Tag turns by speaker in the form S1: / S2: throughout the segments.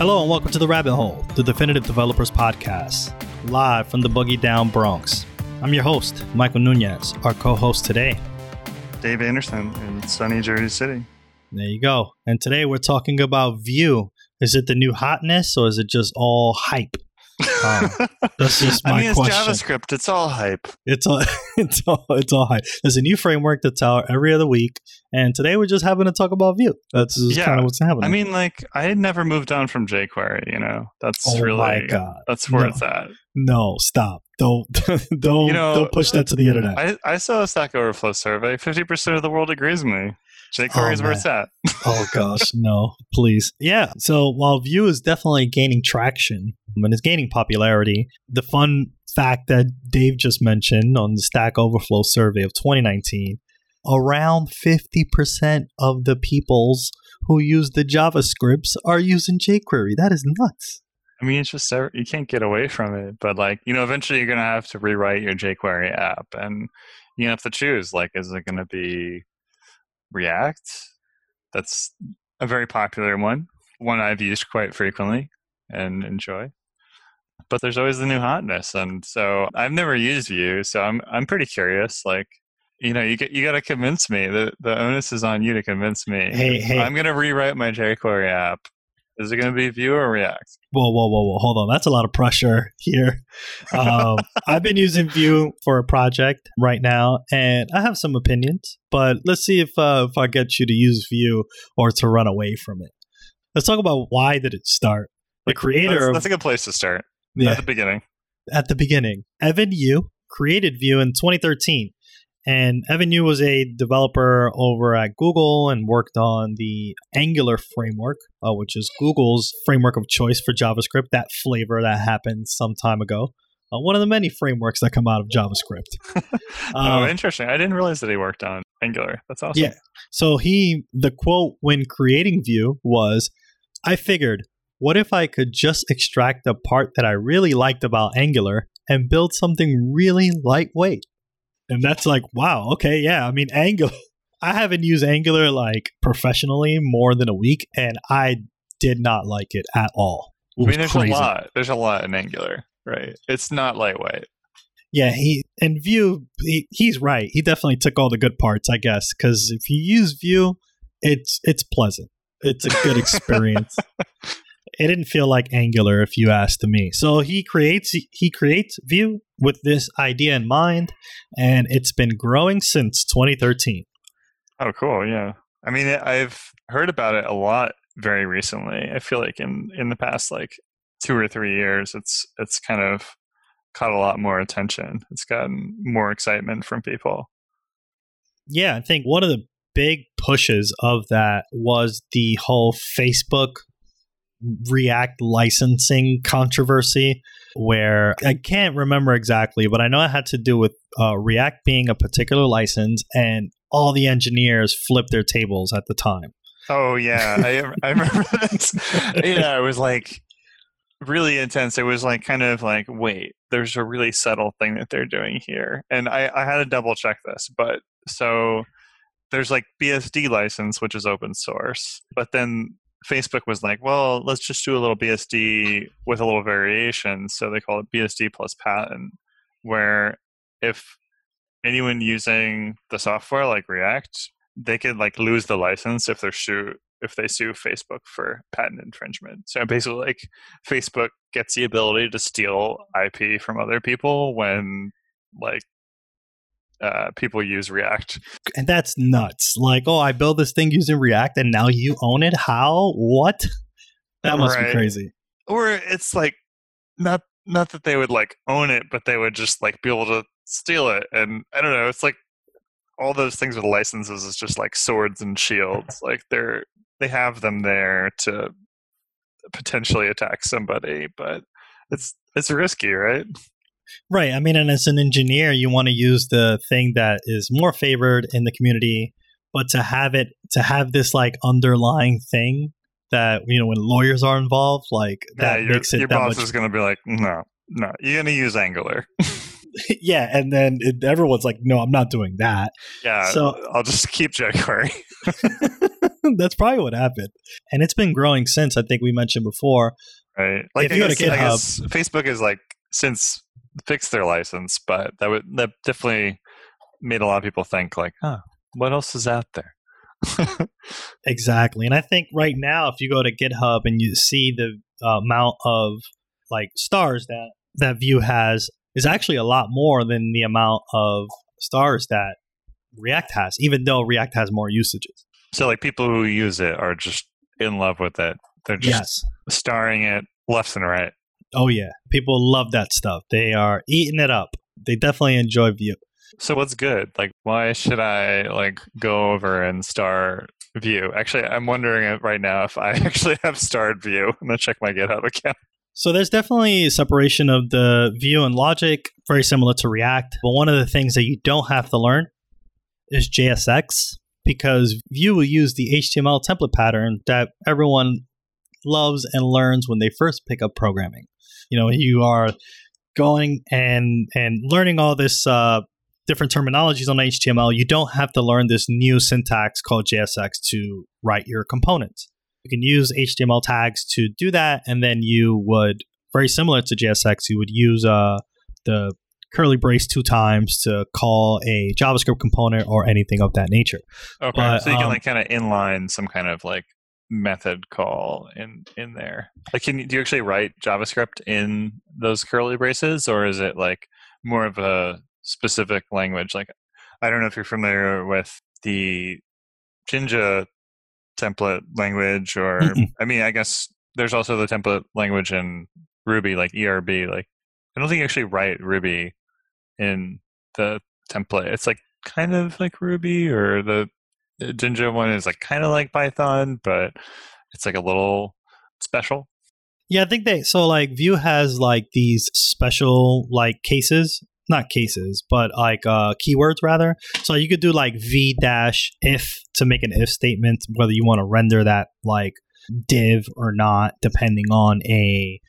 S1: Hello and welcome to the Rabbit Hole, the Definitive Developers Podcast, live from the Buggy Down Bronx. I'm your host, Michael Nunez. Our co-host today,
S2: Dave Anderson in sunny Jersey City.
S1: There you go. And today we're talking about Vue. Is it the new hotness or is it just all hype? That's just my
S2: I mean, it's
S1: question.
S2: JavaScript. It's all hype.
S1: It's all, it's all, it's all hype. There's a new framework that's out every other week, and today we're just having to talk about Vue. That's
S2: Yeah.
S1: kind of what's happening.
S2: I mean, like, I had never moved on from jQuery. You know, that's
S1: oh
S2: really
S1: my god,
S2: that's where
S1: No.
S2: it's at.
S1: no, stop, don't, don't,
S2: You know,
S1: don't push that to the uh, internet.
S2: I, I saw a Stack Overflow survey. Fifty percent of the world agrees with me. jQuery
S1: Oh,
S2: is where it's at.
S1: oh gosh, no, please. Yeah. So while Vue is definitely gaining traction and it's gaining popularity, the fun fact that Dave just mentioned on the Stack Overflow survey of 2019, around 50% of the peoples who use the JavaScripts are using jQuery. That is nuts.
S2: I mean, it's just you can't get away from it. But like, you know, eventually you're gonna have to rewrite your jQuery app, and you have to choose. Like, is it gonna be React? That's a very popular one, one I've used quite frequently and enjoy. But there's always the new hotness, and so I've never used Vue, so I'm I'm pretty curious. Like, you know, you get you got to convince me. the The onus is on you to convince me.
S1: Hey, hey.
S2: I'm gonna rewrite my jQuery app. Is it gonna be Vue or React?
S1: Whoa, whoa, whoa, whoa. Hold on. That's a lot of pressure here. Um, I've been using Vue for a project right now, and I have some opinions, but let's see if, uh, if I get you to use Vue or to run away from it. Let's talk about why did it start. The creator
S2: That's,
S1: of
S2: that's a good place to start
S1: yeah,
S2: at the beginning.
S1: at the beginning, Evan You created Vue in 2013. And Evan You was a developer over at Google and worked on the Angular framework, uh, which is Google's framework of choice for JavaScript, that flavor that happened some time ago. Uh, one of the many frameworks that come out of JavaScript.
S2: oh,
S1: Uh,
S2: interesting. I didn't realize that he worked on Angular. That's awesome.
S1: Yeah. So he, the quote when creating Vue was, I figured, what if I could just extract the part that I really liked about Angular and build something really lightweight? And that's like, wow, okay, yeah. I mean, Angular, I haven't used Angular like professionally more than a week, and I did not like it at all. It
S2: I mean, there's
S1: crazy.
S2: a lot. There's a lot in Angular, right? It's not lightweight.
S1: Yeah, he and Vue, he, he's right. He definitely took all the good parts, I guess, because if you use Vue, it's it's pleasant. It's a good experience. It didn't feel like Angular, if you asked me. So he creates he creates Vue with this idea in mind, and it's been growing since 2013.
S2: Oh, cool. Yeah. I mean, I've heard about it a lot very recently. I feel like in in the past like two or three years, it's it's kind of caught a lot more attention. It's gotten more excitement from people.
S1: Yeah, I think one of the big pushes of that was the whole Facebook React licensing controversy, where I can't remember exactly, but I know it had to do with uh, React being a particular license, and all the engineers flipped their tables at the time.
S2: Oh yeah, I I remember that. Yeah, it was like really intense. It was like kind of like, wait, there's a really subtle thing that they're doing here, and I I had to double check this, but so there's like BSD license, which is open source, but then Facebook was like, well, let's just do a little BSD with a little variation, so they call it BSD plus patent, where if anyone using the software like React they could like lose the license if they're sue if they sue Facebook for patent infringement. So basically, like Facebook gets the ability to steal IP from other people when like uh, people use React.
S1: And that's nuts. Like, oh, I built this thing using React, and now you own it. How? What? That must be crazy.
S2: Or it's like not not that they would like own it, but they would just like be able to steal it. And I don't know. It's like all those things with licenses is just like swords and shields. Like they're they have them there to potentially attack somebody, but it's it's risky, right?
S1: Right. I mean, and as an engineer, you want to use the thing that is more favored in the community, but to have it, to have this like underlying thing that, you know, when lawyers are involved, like
S2: Yeah,
S1: that
S2: your,
S1: makes it
S2: your
S1: that
S2: boss
S1: much.
S2: is going to be like, no, no, you're going to use Angular.
S1: yeah. And then it, everyone's like, no, I'm not doing that.
S2: yeah,
S1: So-
S2: I'll just keep jQuery.
S1: That's probably what happened. And it's been growing since I think we mentioned before.
S2: Right. Like
S1: If
S2: I
S1: you go to
S2: guess,
S1: GitHub-
S2: guess Facebook is like since fixed their license, but that would that definitely made a lot of people think like, huh, what else is out there?
S1: Exactly. And I think right now, if you go to GitHub and you see the uh, amount of like stars that that Vue has is actually a lot more than the amount of stars that React has, even though React has more usages.
S2: so like people who use it are just in love with it. They're just
S1: yes.
S2: starring it left and right.
S1: Oh yeah. People love that stuff. They are eating it up. They definitely enjoy Vue.
S2: So what's good? Like why should I like go over and star Vue? Actually, I'm wondering right now if I actually have starred Vue. I'm gonna check my GitHub account.
S1: So there's definitely a separation of the Vue and Logic, very similar to React. But one of the things that you don't have to learn is JSX because Vue will use the HTML template pattern that everyone loves and learns when they first pick up programming. You know, you are going and and learning all this uh, different terminologies on HTML. You don't have to learn this new syntax called JSX to write your components. You can use HTML tags to do that, and then you would, very similar to JSX, you would use uh, the curly brace two times to call a JavaScript component or anything of that nature.
S2: Okay.
S1: But,
S2: so you can
S1: um,
S2: like kind of inline some kind of like method call in in there. Like can you do you actually write JavaScript in those curly braces or is it like more of a specific language? Like I don't know if you're familiar with the Jinja template language or
S1: Mm-mm.
S2: I mean I guess there's also the template language in Ruby like ERB like I don't think you actually write Ruby in the template. It's like kind of like Ruby or the the Jinja one is like kind of like Python, but it's like a little special.
S1: Yeah, I think they so like Vue has like these special like cases, not cases, but like uh keywords rather. So you could do like v dash if to make an if statement, whether you want to render that like div or not, depending on a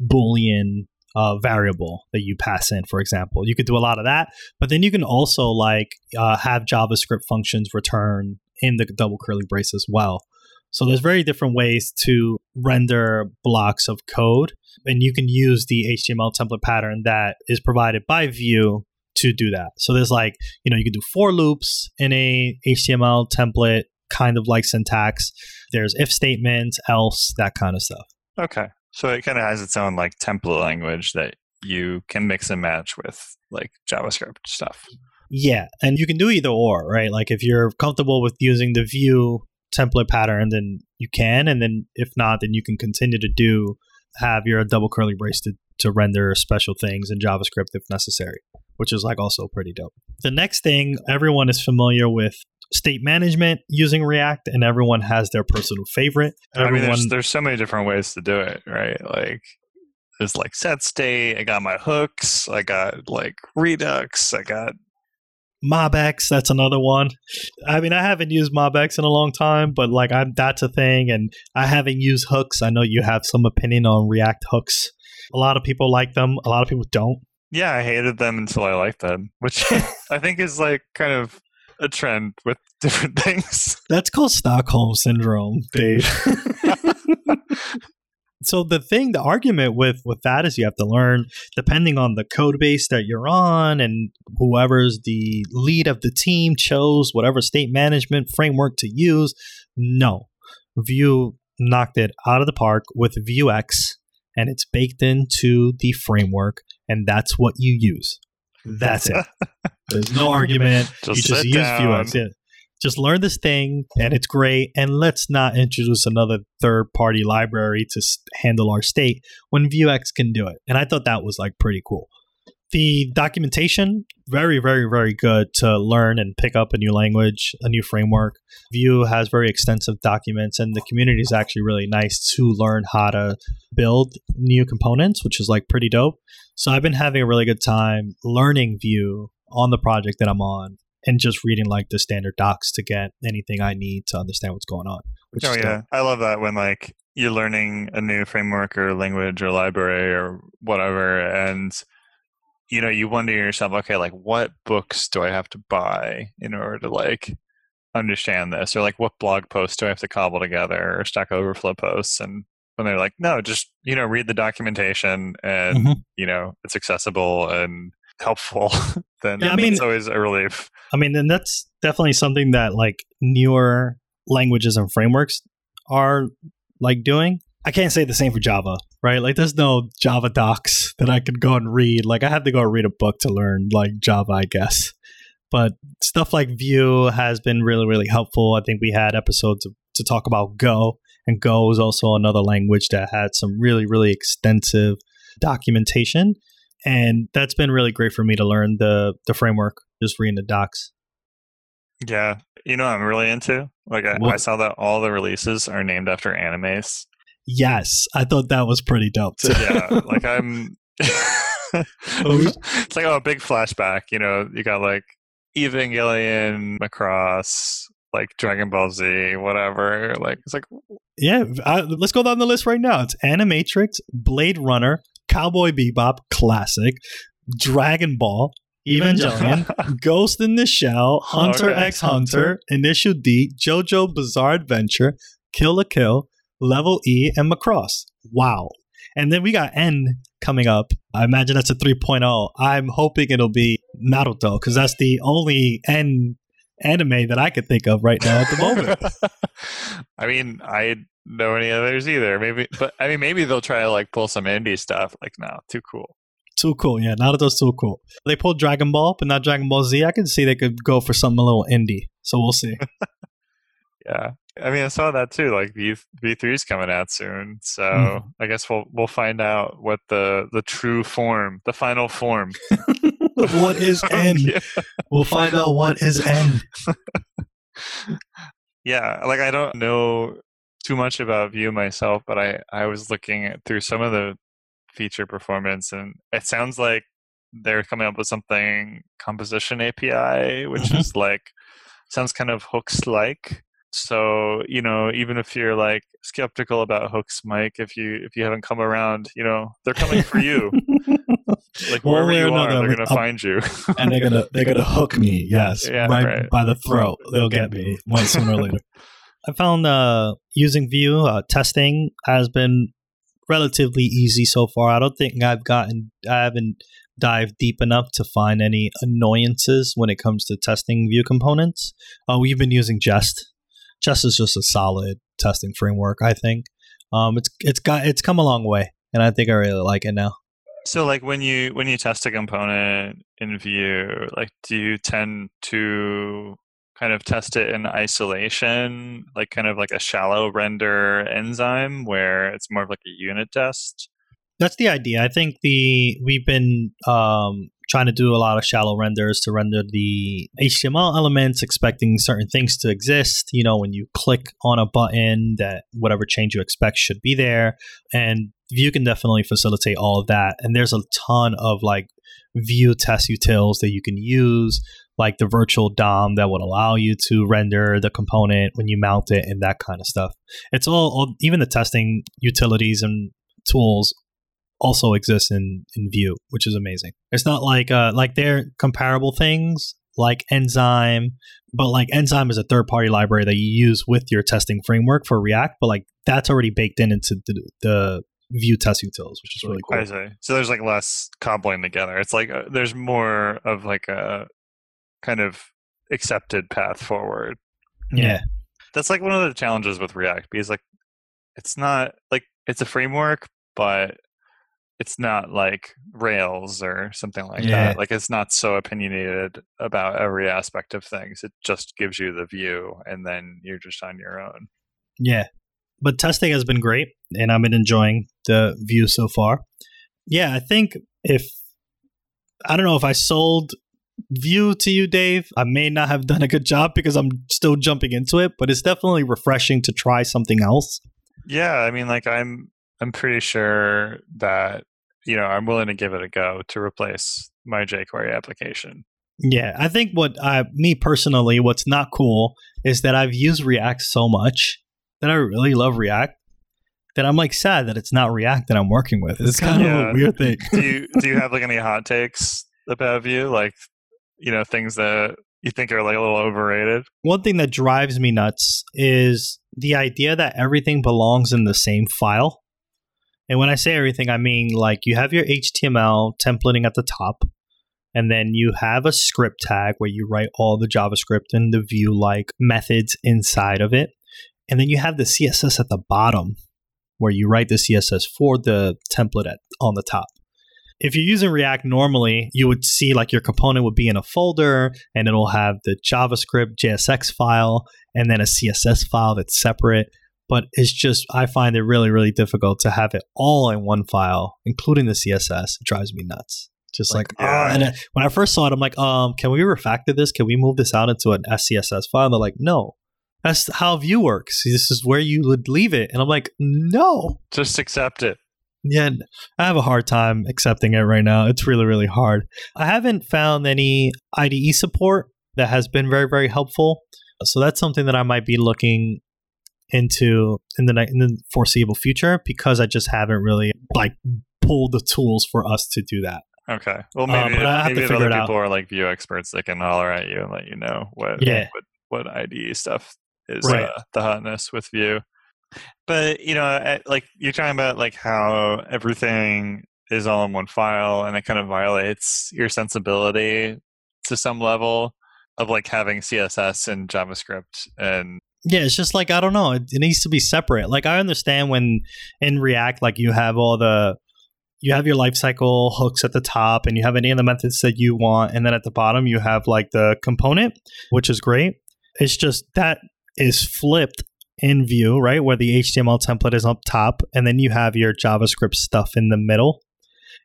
S1: boolean uh, variable that you pass in. For example, you could do a lot of that, but then you can also like uh, have JavaScript functions return in the double curly brace as well. So there's very different ways to render blocks of code, and you can use the HTML template pattern that is provided by Vue to do that. So there's like, you know, you can do for loops in a HTML template kind of like syntax. There's if statements, else, that kind of stuff.
S2: Okay. So it kind of has its own like template language that you can mix and match with like JavaScript stuff.
S1: Yeah, and you can do either or, right? Like if you're comfortable with using the Vue template pattern, then you can, and then if not, then you can continue to do have your double curly brace to, to render special things in JavaScript if necessary, which is like also pretty dope. The next thing, everyone is familiar with state management using React, and everyone has their personal favorite.
S2: I mean, there's, there's so many different ways to do it, right? Like, there's like set state. I got my hooks. I got like Redux. I got
S1: MobX, that's another one. I mean, I haven't used MobX in a long time, but like I'm that's a thing, and I haven't used hooks. I know you have some opinion on React hooks. A lot of people like them. A lot of people don't.
S2: yeah. I hated them until I liked them, which I think is like kind of a trend with different things.
S1: That's called Stockholm syndrome, Dave. so the thing, the argument with with that is you have to learn depending on the code base that you're on and whoever's the lead of the team chose whatever state management framework to use. No, Vue knocked it out of the park with Vuex, and it's baked into the framework, and that's what you use. That's it. There's no argument.
S2: Just
S1: you just use
S2: down.
S1: Vuex. Yeah. Just learn this thing, and it's great. And let's not introduce another third-party library to handle our state when Vuex can do it. And I thought that was like pretty cool. The documentation, very, very, very good to learn and pick up a new language, a new framework. Vue has very extensive documents, and the community is actually really nice to learn how to build new components, which is like pretty dope. So I've been having a really good time learning Vue on the project that I'm on and just reading like the standard docs to get anything I need to understand what's going on. Which
S2: Oh
S1: is dope.
S2: yeah, I love that when like you're learning a new framework or language or library or whatever, and you know you wonder yourself, okay, like what books do I have to buy in order to like understand this or like what blog posts do i have to cobble together or stack overflow posts and when they're like no just you know read the documentation and
S1: Mhm.
S2: you know it's accessible and helpful then
S1: Yeah, I mean-
S2: it's always a relief
S1: I mean, and that's definitely something that like newer languages and frameworks are like doing. I can't say the same for Java, right? Like, there's no Java docs that I could go and read. Like, I have to go read a book to learn like Java, I guess. But stuff like Vue has been really, really helpful. I think we had episodes to, to talk about Go, and Go is also another language that had some really, really extensive documentation, and that's been really great for me to learn the the framework just reading the docs.
S2: yeah you know what i'm really into like I, I saw that all the releases are named after animes
S1: Yes, I thought that was pretty dope.
S2: So yeah, like I'm. it's like oh, a big flashback. You know, you got like Evangelion, Macross, like Dragon Ball Z, whatever. Like it's like
S1: yeah, I, let's go down the list right now. It's Animatrix, Blade Runner, Cowboy Bebop, Classic, Dragon Ball, Evangelion, Ghost in the Shell, Hunter
S2: Okay.
S1: x Hunter, Initial D, JoJo Bizarre Adventure, Kill la Kill, Level E, and Macross. Wow. And then we got N coming up. I imagine that's a 3.0. I'm hoping it'll be Naruto because that's the only N anime that I could think of right now at the moment.
S2: I mean, I know any others either. Maybe, but I mean, maybe they'll try to like pull some indie stuff. Like, no, too cool.
S1: Too cool, yeah. Naruto's too cool. They pulled Dragon Ball, but not Dragon Ball Z. I can see they could go for something a little indie. So we'll see.
S2: Yeah, I mean, I saw that too. Like V V three is coming out soon, so
S1: Mhm.
S2: I guess we'll we'll find out what the the true form, the final form.
S1: what is N?
S2: Yeah.
S1: We'll find out what is N.
S2: yeah like i don't know too much about vue myself but i i was looking through some of the feature performance and it sounds like they're coming up with something composition api which
S1: Mhm.
S2: is like sounds kind of hooks like so you know even if you're like skeptical about hooks mike if you if you haven't come around you know they're coming for you like wherever
S1: or
S2: you are
S1: another,
S2: they're gonna find you
S1: and they're gonna they're gonna hook me. Yes,
S2: Yeah,
S1: right,
S2: right.
S1: by the throat. They'll get me one sooner or later. I found uh, using Vue uh, testing has been relatively easy so far. I don't think I've gotten I haven't dived deep enough to find any annoyances when it comes to testing Vue components. Uh, we've been using Jest. Jest is just a solid testing framework. I think um, it's it's got it's come a long way, and I think I really like it now.
S2: So like when you when you test a component in Vue, like do you tend to kind of test it in isolation, like kind of like a shallow render enzyme where it's more of like a unit test?
S1: That's the idea. I think the we've been um, trying to do a lot of shallow renders to render the HTML elements, expecting certain things to exist. You know, when you click on a button, that whatever change you expect should be there, and Vue can definitely facilitate all of that. And there's a ton of like Vue test utils that you can use, like the virtual DOM that would allow you to render the component when you mount it and that kind of stuff. It's all, all even the testing utilities and tools also exists in in Vue, which is amazing. It's not like uh like they're comparable things like Enzyme, but like Enzyme is a third party library that you use with your testing framework for React, but like that's already baked in into the, the Vue test utils, which is really
S2: I
S1: cool.
S2: see. So there's like less cobbling together. It's like uh, there's more of like a kind of accepted path forward.
S1: Yeah.
S2: That's like one of the challenges with React because like it's not like it's a framework, but it's not like Rails or something like
S1: Yeah.
S2: that. Like it's not so opinionated about every aspect of things. It just gives you the view and then you're just on your own.
S1: Yeah. But testing has been great and I've been enjoying the view so far. Yeah, I think if I don't know if I sold Vue to you, Dave, I may not have done a good job because I'm still jumping into it, but it's definitely refreshing to try something else.
S2: Yeah, I mean like I'm I'm pretty sure that you know, I'm willing to give it a go to replace my jQuery application.
S1: Yeah, I think what I, me personally, what's not cool is that I've used React so much that I really love React that I'm like sad that it's not React that I'm working with. It's kind of a weird thing.
S2: do you do you have like any hot takes about Vue? Like, you know, things that you think are like a little overrated?
S1: One thing that drives me nuts is the idea that everything belongs in the same file. And when I say everything, I mean like you have your HTML templating at the top, and then you have a script tag where you write all the JavaScript and the view like methods inside of it. And then you have the CSS at the bottom where you write the CSS for the template at, on the top. If you're using React normally, you would see like your component would be in a folder and it'll have the JavaScript JSX file and then a CSS file that's separate. But it's just, I find it really, really difficult to have it all in one file, including the CSS. It drives me nuts. Just like,
S2: Like,
S1: ah,
S2: yeah.
S1: and I- when I first saw it, I'm like, um, can we refactor this? Can we move this out into an SCSS file? And they're like, no, that's how Vue works. This is where you would leave it. And I'm like, no.
S2: Just accept it.
S1: Yeah, I have a hard time accepting it right now. It's really, really hard. I haven't found any IDE support that has been very, very helpful. So that's something that I might be looking into in the in the foreseeable future because I just haven't really like pulled the tools for us to do that.
S2: Okay. Well, maybe,
S1: but I have
S2: maybe
S1: to
S2: if other
S1: it out.
S2: people are like Vue experts, they can holler at you and let you know what
S1: Yeah.
S2: what, what IDE stuff is
S1: Right.
S2: uh, the hotness with Vue. But you know, like you're talking about like how everything is all in one file, and it kind of violates your sensibility to some level of like having CSS and JavaScript and
S1: Yeah, it's just like I don't know. It, it needs to be separate. Like I understand when in React, like you have all the you have your lifecycle hooks at the top, and you have any of the methods that you want, and then at the bottom you have like the component, which is great. It's just that is flipped in Vue, right, where the HTML template is up top, and then you have your JavaScript stuff in the middle.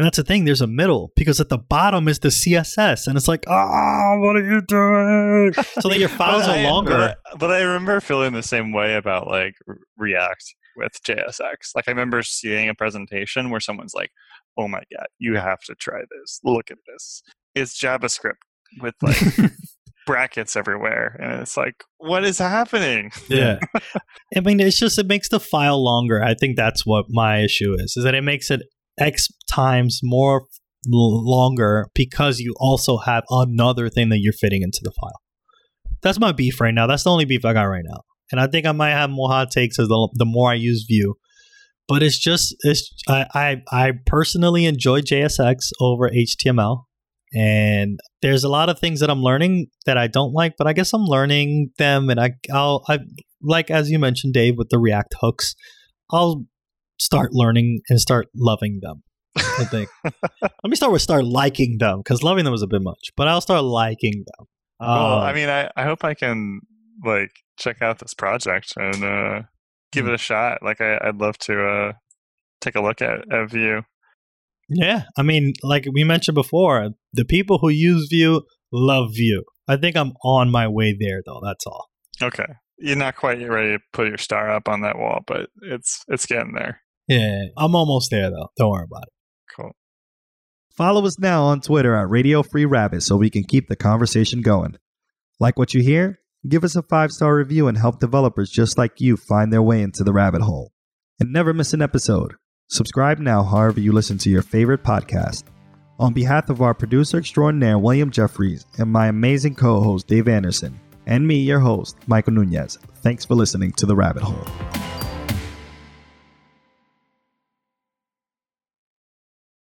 S1: And that's the thing. There's a middle because at the bottom is the CSS, and it's like, ah, what are you doing? so that your files are longer.
S2: But I, but I remember feeling the same way about like React with JSX. Like I remember seeing a presentation where someone's like, "Oh my god, you have to try this. Look at this. It's JavaScript with like brackets everywhere." And it's like, "What is happening?"
S1: Yeah. I mean, it's just, it makes the file longer. I think that's what my issue is, is that it makes it X times more longer because you also have another thing that you're fitting into the file. That's my beef right now. That's the only beef I got right now. And I think I might have more hot takes as the, the more I use Vue. But it's just, it's I, I, I personally enjoy JSX over HTML. And there's a lot of things that I'm learning that I don't like, but I guess I'm learning them. And I, I'll, I, like as you mentioned, Dave, with the React hooks, I'll start learning and start loving them. I think. Let me start with start liking them because loving them was a bit much, but I'll start liking them.
S2: well,
S1: Um,
S2: I mean, I, I hope I can like check out this project and uh, give
S1: Hmm.
S2: it a shot. Like I, I'd love to uh, take a look at, at Vue.
S1: yeah, I mean, like we mentioned before, the people who use Vue love Vue. I think I'm on my way there, though. That's all.
S2: Okay, you're not quite ready to put your star up on that wall, but it's it's getting there.
S1: Yeah, I'm almost there, though. Don't worry about it.
S2: Cool.
S3: Follow us now on Twitter at Radio Free Rabbit so we can keep the conversation going. Like what you hear? Give us a five star review and help developers just like you find their way into the rabbit hole. And never miss an episode. Subscribe now, however, you listen to your favorite podcast. On behalf of our producer extraordinaire, William Jeffries, and my amazing co host, Dave Anderson, and me, your host, Michael Nunez, thanks for listening to The Rabbit Hole.